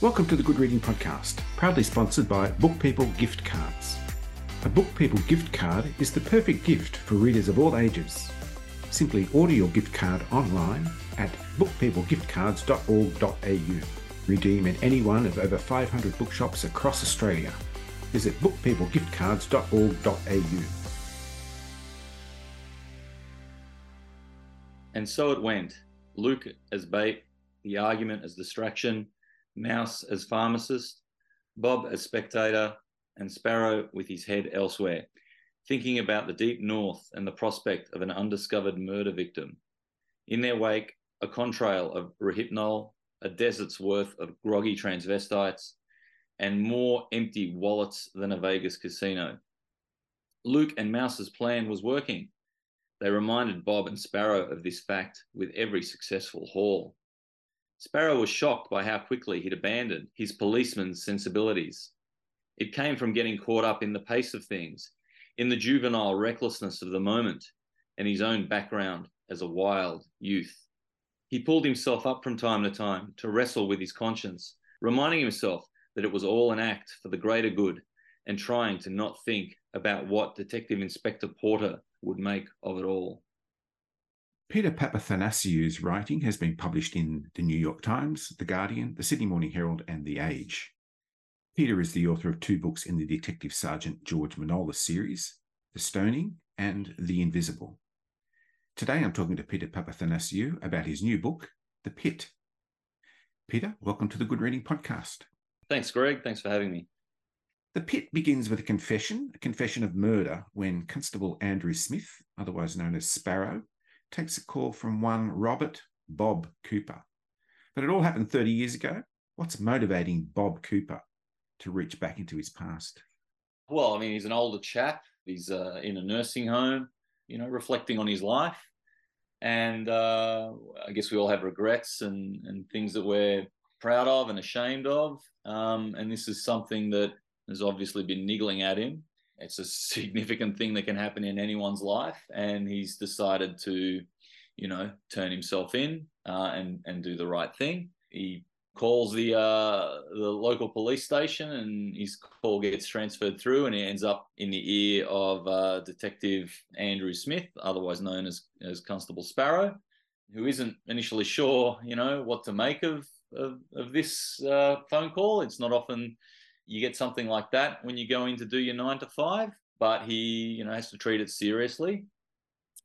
Welcome to the Good Reading Podcast, proudly sponsored by Book People Gift Cards. A Book People gift card is the perfect gift for readers of all ages. Simply order your gift card online at bookpeoplegiftcards.org.au. Redeem at any one of over 500 bookshops across Australia. Visit bookpeoplegiftcards.org.au. And so it went. Luke as bait, the argument as distraction, Mouse as pharmacist, Bob as spectator, and Sparrow with his head elsewhere, thinking about the deep north and the prospect of an undiscovered murder victim. In their wake, a contrail of Rohypnol, a desert's worth of groggy transvestites, and more empty wallets than a Vegas casino. Luke and Mouse's plan was working. They reminded Bob and Sparrow of this fact with every successful haul. Sparrow was shocked by how quickly he'd abandoned his policeman's sensibilities. It came from getting caught up in the pace of things, in the juvenile recklessness of the moment, and his own background as a wild youth. He pulled himself up from time to time to wrestle with his conscience, reminding himself that it was all an act for the greater good and trying to not think about what Detective Inspector Porter would make of it all. Peter Papathanasiou's writing has been published in the New York Times, The Guardian, the Sydney Morning Herald, and The Age. Peter is the author of two books in the Detective Sergeant George Manolis series, The Stoning and The Invisible. Today I'm talking to Peter Papathanasiou about his new book, The Pit. Peter, welcome to the Good Reading Podcast. Thanks, Greg. Thanks for having me. The Pit begins with a confession, a confession of murder, when Constable Andrew Smith, otherwise known as Sparrow, takes a call from one Robert Bob Cooper. But it all happened 30 years ago. What's motivating Bob Cooper to reach back into his past? Well, I mean, he's an older chap. He's uh, in a nursing home, you know, reflecting on his life. And uh, I guess we all have regrets and, and things that we're proud of and ashamed of. Um, and this is something that has obviously been niggling at him it's a significant thing that can happen in anyone's life, and he's decided to, you know, turn himself in uh, and and do the right thing. He calls the uh, the local police station, and his call gets transferred through, and he ends up in the ear of uh, Detective Andrew Smith, otherwise known as as Constable Sparrow, who isn't initially sure, you know, what to make of of, of this uh, phone call. It's not often you get something like that when you go in to do your nine to five, but he, you know, has to treat it seriously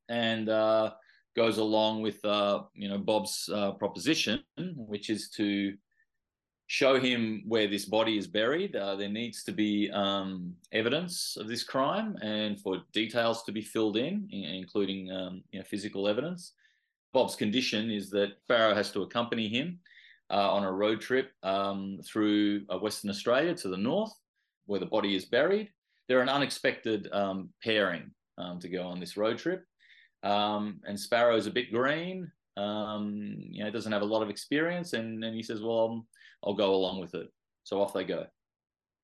and uh, goes along with, uh, you know, Bob's uh, proposition, which is to show him where this body is buried. Uh, there needs to be um, evidence of this crime and for details to be filled in, including, um, you know, physical evidence. Bob's condition is that Sparrow has to accompany him uh, on a road trip um, through uh, Western Australia to the north, where the body is buried. They're an unexpected um, pairing um, to go on this road trip. Um, and Sparrow's a bit green, um, you know, doesn't have a lot of experience, and, he says, "Well, I'll go along with it." So off they go.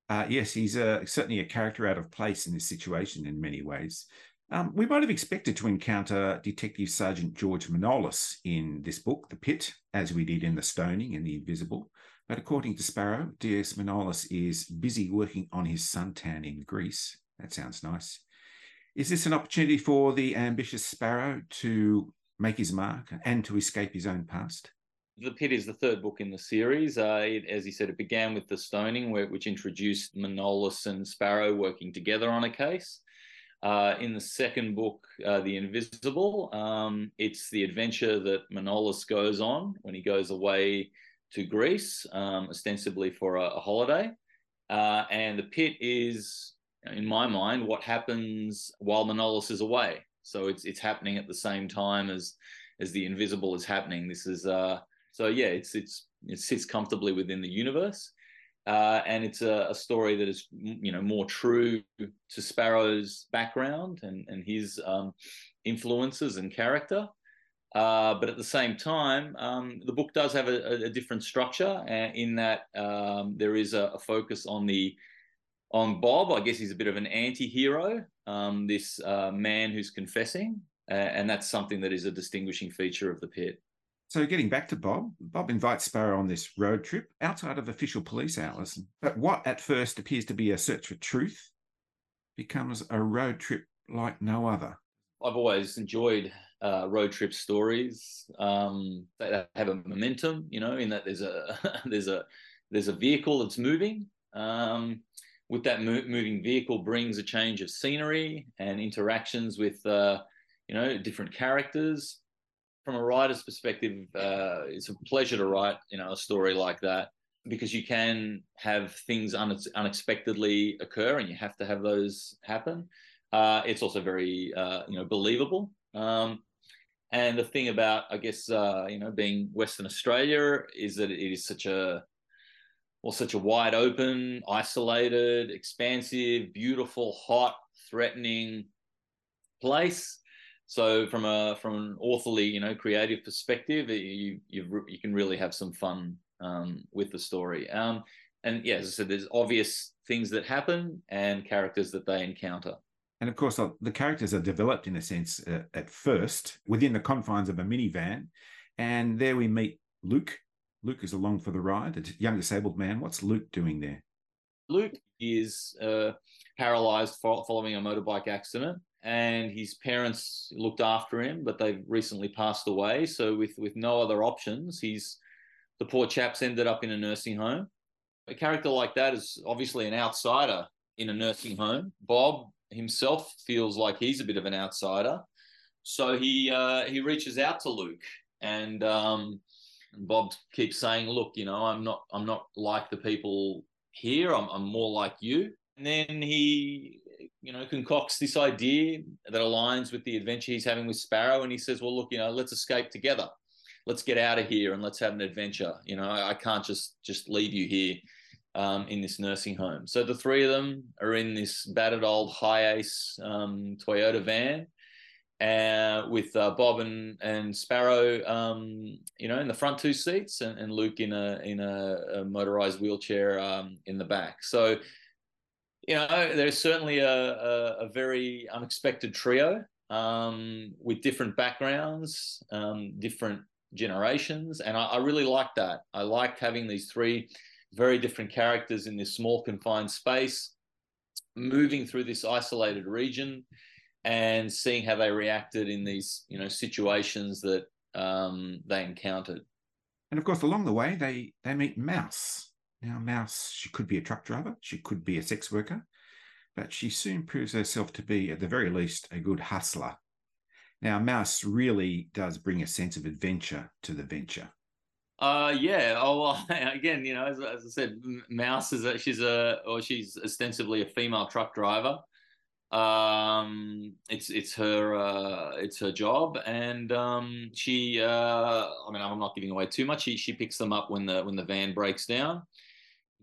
Uh, yes, he's uh, certainly a character out of place in this situation in many ways. Um, we might have expected to encounter Detective Sergeant George Manolis in this book, The Pit, as we did in The Stoning and The Invisible. But according to Sparrow, D.S. Manolis is busy working on his suntan in Greece. That sounds nice. Is this an opportunity for the ambitious Sparrow to make his mark and to escape his own past? The Pit is the third book in the series. Uh, it, as he said, it began with The Stoning, where, which introduced Manolis and Sparrow working together on a case. Uh, in the second book, uh, The Invisible, um, it's the adventure that Manolis goes on when he goes away to Greece, um, ostensibly for a, a holiday. Uh, and the pit is, in my mind, what happens while Manolis is away. So it's it's happening at the same time as as the invisible is happening. This is uh, so yeah, it's it's it sits comfortably within the universe. Uh, and it's a, a, story that is, you know, more true to Sparrow's background and and his um, influences and character. Uh, but at the same time, um, the book does have a, a different structure uh, in that um, there is a, a, focus on the on Bob. I guess he's a bit of an anti-hero, um, this uh, man who's confessing, and that's something that is a distinguishing feature of the pit. So, getting back to Bob, Bob invites Sparrow on this road trip outside of official police hours. But what at first appears to be a search for truth becomes a road trip like no other. I've always enjoyed uh, road trip stories. Um, they have a momentum, you know, in that there's a there's a there's a vehicle that's moving. Um, with that mo- moving vehicle brings a change of scenery and interactions with uh, you know different characters from a writer's perspective, uh, it's a pleasure to write, you know, a story like that because you can have things un- unexpectedly occur, and you have to have those happen. Uh, it's also very, uh, you know, believable. Um, and the thing about, I guess, uh, you know, being Western Australia is that it is such a well, such a wide open, isolated, expansive, beautiful, hot, threatening place so from a from an authorly, you know, creative perspective, you you you can really have some fun um, with the story. Um, and yeah, as I said, there's obvious things that happen and characters that they encounter. And of course, uh, the characters are developed in a sense uh, at first within the confines of a minivan. And there we meet Luke. Luke is along for the ride, a young disabled man. What's Luke doing there? Luke is uh, paralyzed following a motorbike accident and his parents looked after him, but they've recently passed away. So with with no other options, he's the poor chap's ended up in a nursing home. A character like that is obviously an outsider in a nursing home. Bob himself feels like he's a bit of an outsider, so he uh, he reaches out to Luke, and um, Bob keeps saying, "Look, you know, I'm not I'm not like the people here. I'm, I'm more like you." And then he you know, concocts this idea that aligns with the adventure he's having with Sparrow. And he says, well, look, you know, let's escape together. Let's get out of here and let's have an adventure. You know, I, I can't just just leave you here um, in this nursing home. So the three of them are in this battered old HiAce um, Toyota van. Uh, with uh, Bob and, and Sparrow, um, you know, in the front two seats, and, and Luke in a in a, a motorized wheelchair um, in the back. So you know, there's certainly a, a, a very unexpected trio um, with different backgrounds, um, different generations, and I, I really like that. I liked having these three very different characters in this small confined space, moving through this isolated region, and seeing how they reacted in these you know situations that um, they encountered. And of course, along the way, they they meet Mouse, now, Mouse, she could be a truck driver, she could be a sex worker, but she soon proves herself to be, at the very least, a good hustler. Now, Mouse really does bring a sense of adventure to the venture. Uh, yeah. Oh, well, again, you know, as, as I said, Mouse is a, she's a, or she's ostensibly a female truck driver. Um, it's it's her uh, it's her job, and um, she. Uh, I mean, I'm not giving away too much. She she picks them up when the when the van breaks down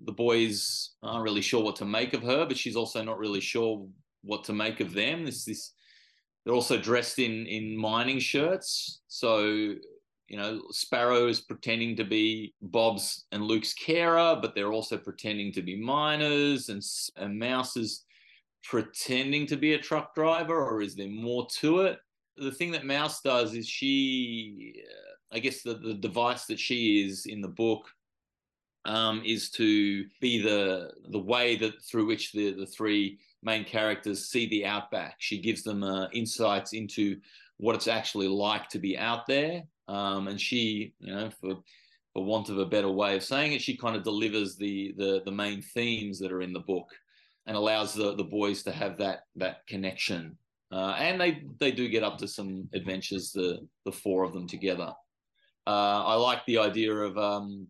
the boys aren't really sure what to make of her, but she's also not really sure what to make of them. This this they're also dressed in in mining shirts, so you know Sparrow is pretending to be Bob's and Luke's carer, but they're also pretending to be miners, and and Mouse is pretending to be a truck driver, or is there more to it? The thing that Mouse does is she, uh, I guess the the device that she is in the book um, is to be the the way that through which the the three main characters see the outback. She gives them uh, insights into what it's actually like to be out there, um, and she, you know, for for want of a better way of saying it, she kind of delivers the the the main themes that are in the book, and allows the the boys to have that that connection. Uh, and they they do get up to some adventures, the the four of them together. Uh, I like the idea of um,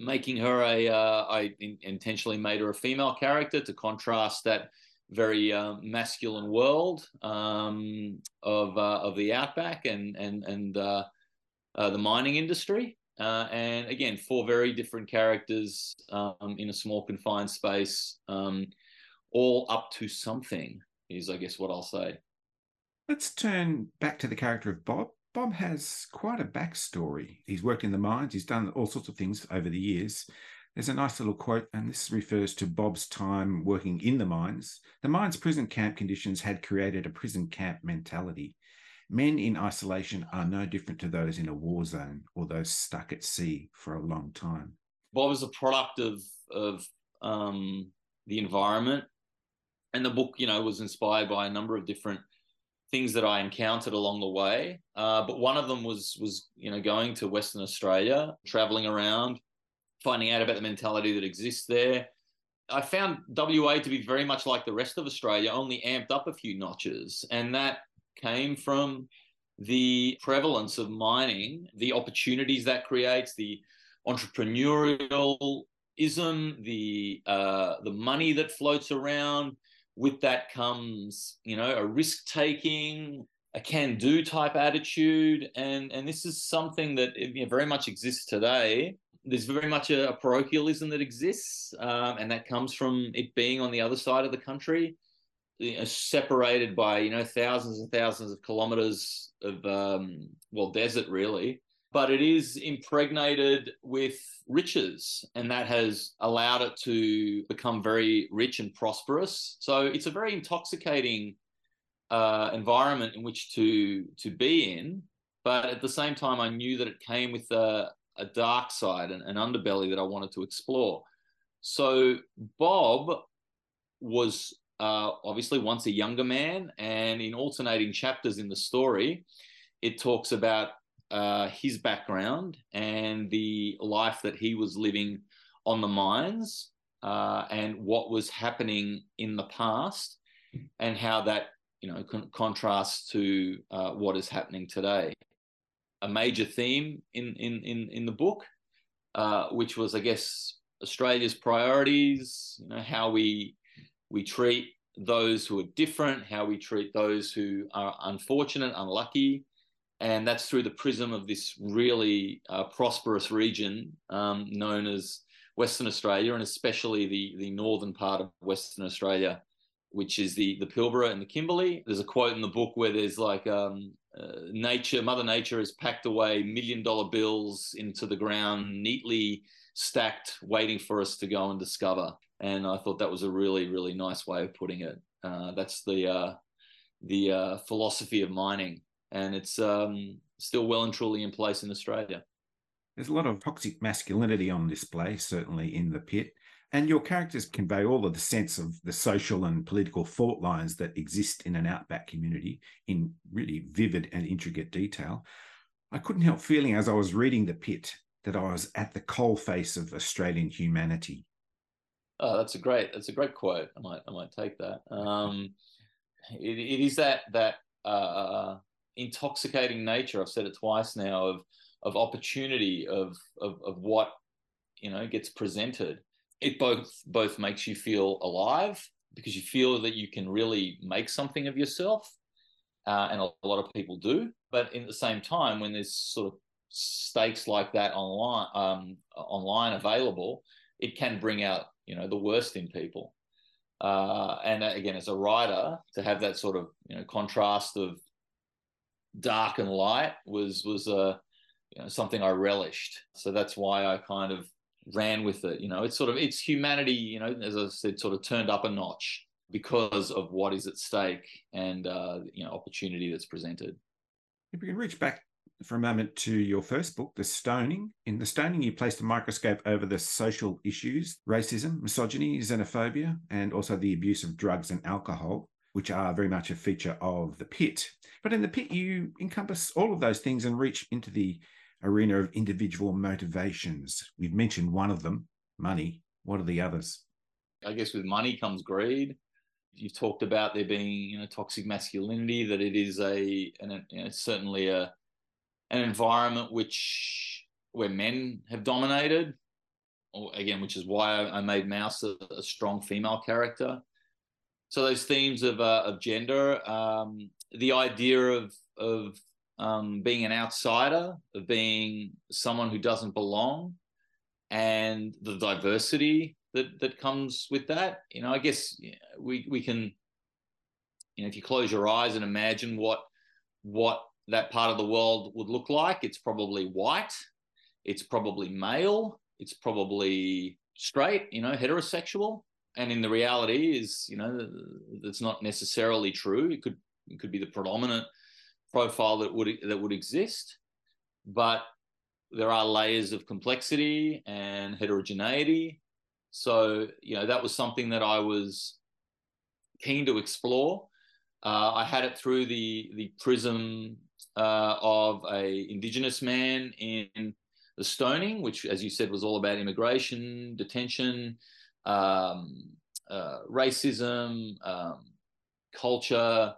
making her a uh, I in, intentionally made her a female character to contrast that very uh, masculine world um, of uh, of the outback and and and uh, uh, the mining industry. And again, four very different characters um, in a small confined space, um, all up to something is, I guess, what I'll say. Let's turn back to the character of Bob. Bob has quite a backstory. He's worked in the mines, he's done all sorts of things over the years. There's a nice little quote, and this refers to Bob's time working in the mines. The mines' prison camp conditions had created a prison camp mentality. Men in isolation are no different to those in a war zone or those stuck at sea for a long time. Bob is a product of of um, the environment, and the book, you know, was inspired by a number of different things that I encountered along the way. Uh, but one of them was was you know going to Western Australia, traveling around, finding out about the mentality that exists there. I found WA to be very much like the rest of Australia, only amped up a few notches, and that came from the prevalence of mining, the opportunities that creates, the entrepreneurialism, the uh, the money that floats around. With that comes, you know, a risk taking, a can do type attitude, and and this is something that you know, very much exists today. There's very much a, a parochialism that exists, um, and that comes from it being on the other side of the country you know, separated by you know thousands and thousands of kilometers of um, well desert really but it is impregnated with riches and that has allowed it to become very rich and prosperous. So it's a very intoxicating uh, environment in which to to be in but at the same time i knew that it came with a, a dark side and an underbelly that i wanted to explore. So bob was uh, obviously once a younger man, and in alternating chapters in the story, it talks about uh, his background and the life that he was living on the mines uh, and what was happening in the past and how that you know con- contrasts to uh, what is happening today. A major theme in in in, in the book, uh, which was I guess Australia's priorities, you know how we we treat those who are different, how we treat those who are unfortunate, unlucky. And that's through the prism of this really uh, prosperous region um, known as Western Australia, and especially the, the northern part of Western Australia, which is the, the Pilbara and the Kimberley. There's a quote in the book where there's like um, uh, nature, Mother Nature has packed away million dollar bills into the ground, neatly stacked, waiting for us to go and discover and I thought that was a really really nice way of putting it. Uh, that's the uh, the uh, philosophy of mining, and it's um, still well and truly in place in Australia. There's a lot of toxic masculinity on display, certainly in the pit. And your characters convey all of the sense of the social and political fault lines that exist in an outback community in really vivid and intricate detail. I couldn't help feeling as I was reading The Pit that I was at the coalface of Australian humanity. Oh, that's a great that's a great quote. I might I might take that. Um, it, it is that that uh, intoxicating nature. I've said it twice now of of opportunity of of of what you know gets presented. It both both makes you feel alive because you feel that you can really make something of yourself, uh, and a, a lot of people do. But in the same time, when there's sort of stakes like that online um, online available, it can bring out you know the worst in people. Uh, and again, as a writer, to have that sort of you know contrast of dark and light was was a uh, you know something I relished. So that's why I kind of ran with it. You know, it's sort of it's humanity. You know, as I said, sort of turned up a notch because of what is at stake and uh, you know opportunity that's presented. If we can reach back for a moment to your first book, The Stoning. In The Stoning, you placed a microscope over the social issues racism, misogyny, xenophobia, and also the abuse of drugs and alcohol, which are very much a feature of The Pit. But in The Pit, you encompass all of those things and reach into the arena of individual motivations. We've mentioned one of them money. What are the others? I guess with money comes greed. You've talked about there being, you know, toxic masculinity. That it is a, and you know, certainly a an environment which where men have dominated, or again, which is why I, made Mouse a, a, strong female character. So those themes of uh, of gender, um, the idea of of um, being an outsider, of being someone who doesn't belong, and the diversity that that comes with that. You know, I guess we we can, you know, if you close your eyes and imagine what what that part of the world would look like. It's probably white, it's probably male, it's probably straight, you know, heterosexual. And in the reality is, you know, that's not necessarily true. It could it could be the predominant profile that would that would exist, but there are layers of complexity and heterogeneity. So you know that was something that I was keen to explore. Uh, I had it through the the prism uh, of a indigenous man in the stoning, which, as you said, was all about immigration, detention, um, uh, racism, um, culture,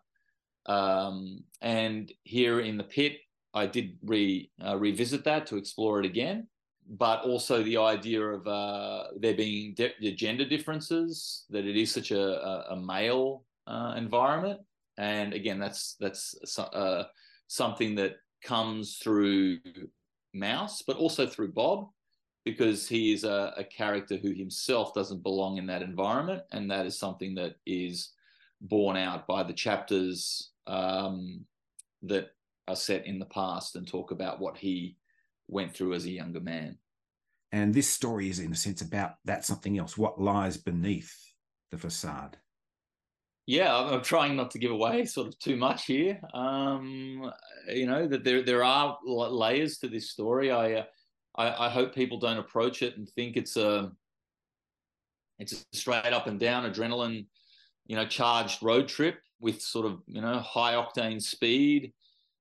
um, and here in the pit, I did re uh, revisit that to explore it again. But also the idea of uh, there being de- gender differences, that it is such a, a, male uh, environment, and again, that's that's uh, something that comes through Mouse, but also through Bob, because he is a, a, character who himself doesn't belong in that environment. And that is something that is borne out by the chapters um, that are set in the past and talk about what he went through as a younger man. And this story is, in a sense, about that something else, what lies beneath the facade. Yeah, I'm trying not to give away sort of too much here. Um, you know that there there are layers to this story. I, uh, I I hope people don't approach it and think it's a it's a straight up and down adrenaline, you know, charged road trip with sort of you know high octane speed,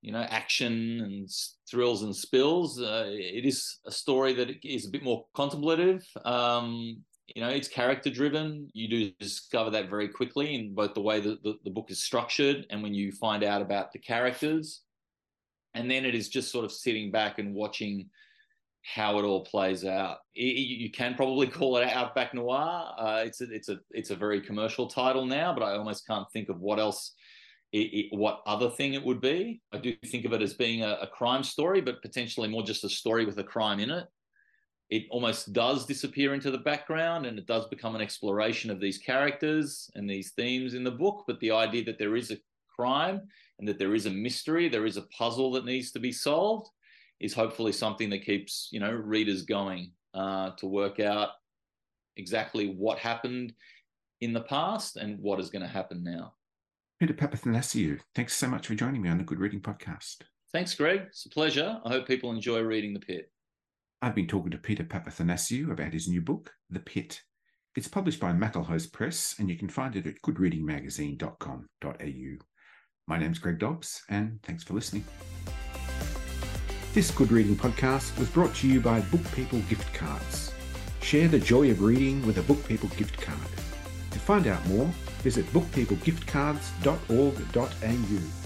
you know, action and thrills and spills. Uh, it is a story that is a bit more contemplative. Um, you know it's character driven you do discover that very quickly in both the way that the, the, book is structured and when you find out about the characters and then it is just sort of sitting back and watching how it all plays out. It, you can probably call it outback noir. Uh, it's a it's a it's a very commercial title now but i almost can't think of what else it, it, what other thing it would be. I do think of it as being a, a crime story but potentially more just a story with a crime in it. It almost does disappear into the background and it does become an exploration of these characters and these themes in the book. But the idea that there is a crime and that there is a mystery, there is a puzzle that needs to be solved, is hopefully something that keeps you know readers going uh, to work out exactly what happened in the past and what is going to happen now. Peter Papathanasiou, thanks so much for joining me on the Good Reading Podcast. Thanks, Greg. It's a pleasure. I hope people enjoy reading The Pit. I've been talking to Peter Papathanasiou about his new book, The Pit. It's published by MacLehose Press, and you can find it at goodreadingmagazine.com.au. My name's Greg Dobbs, and thanks for listening. This Good Reading podcast was brought to you by Book People Gift Cards. Share the joy of reading with a Book People gift card. To find out more, visit bookpeoplegiftcards.org.au.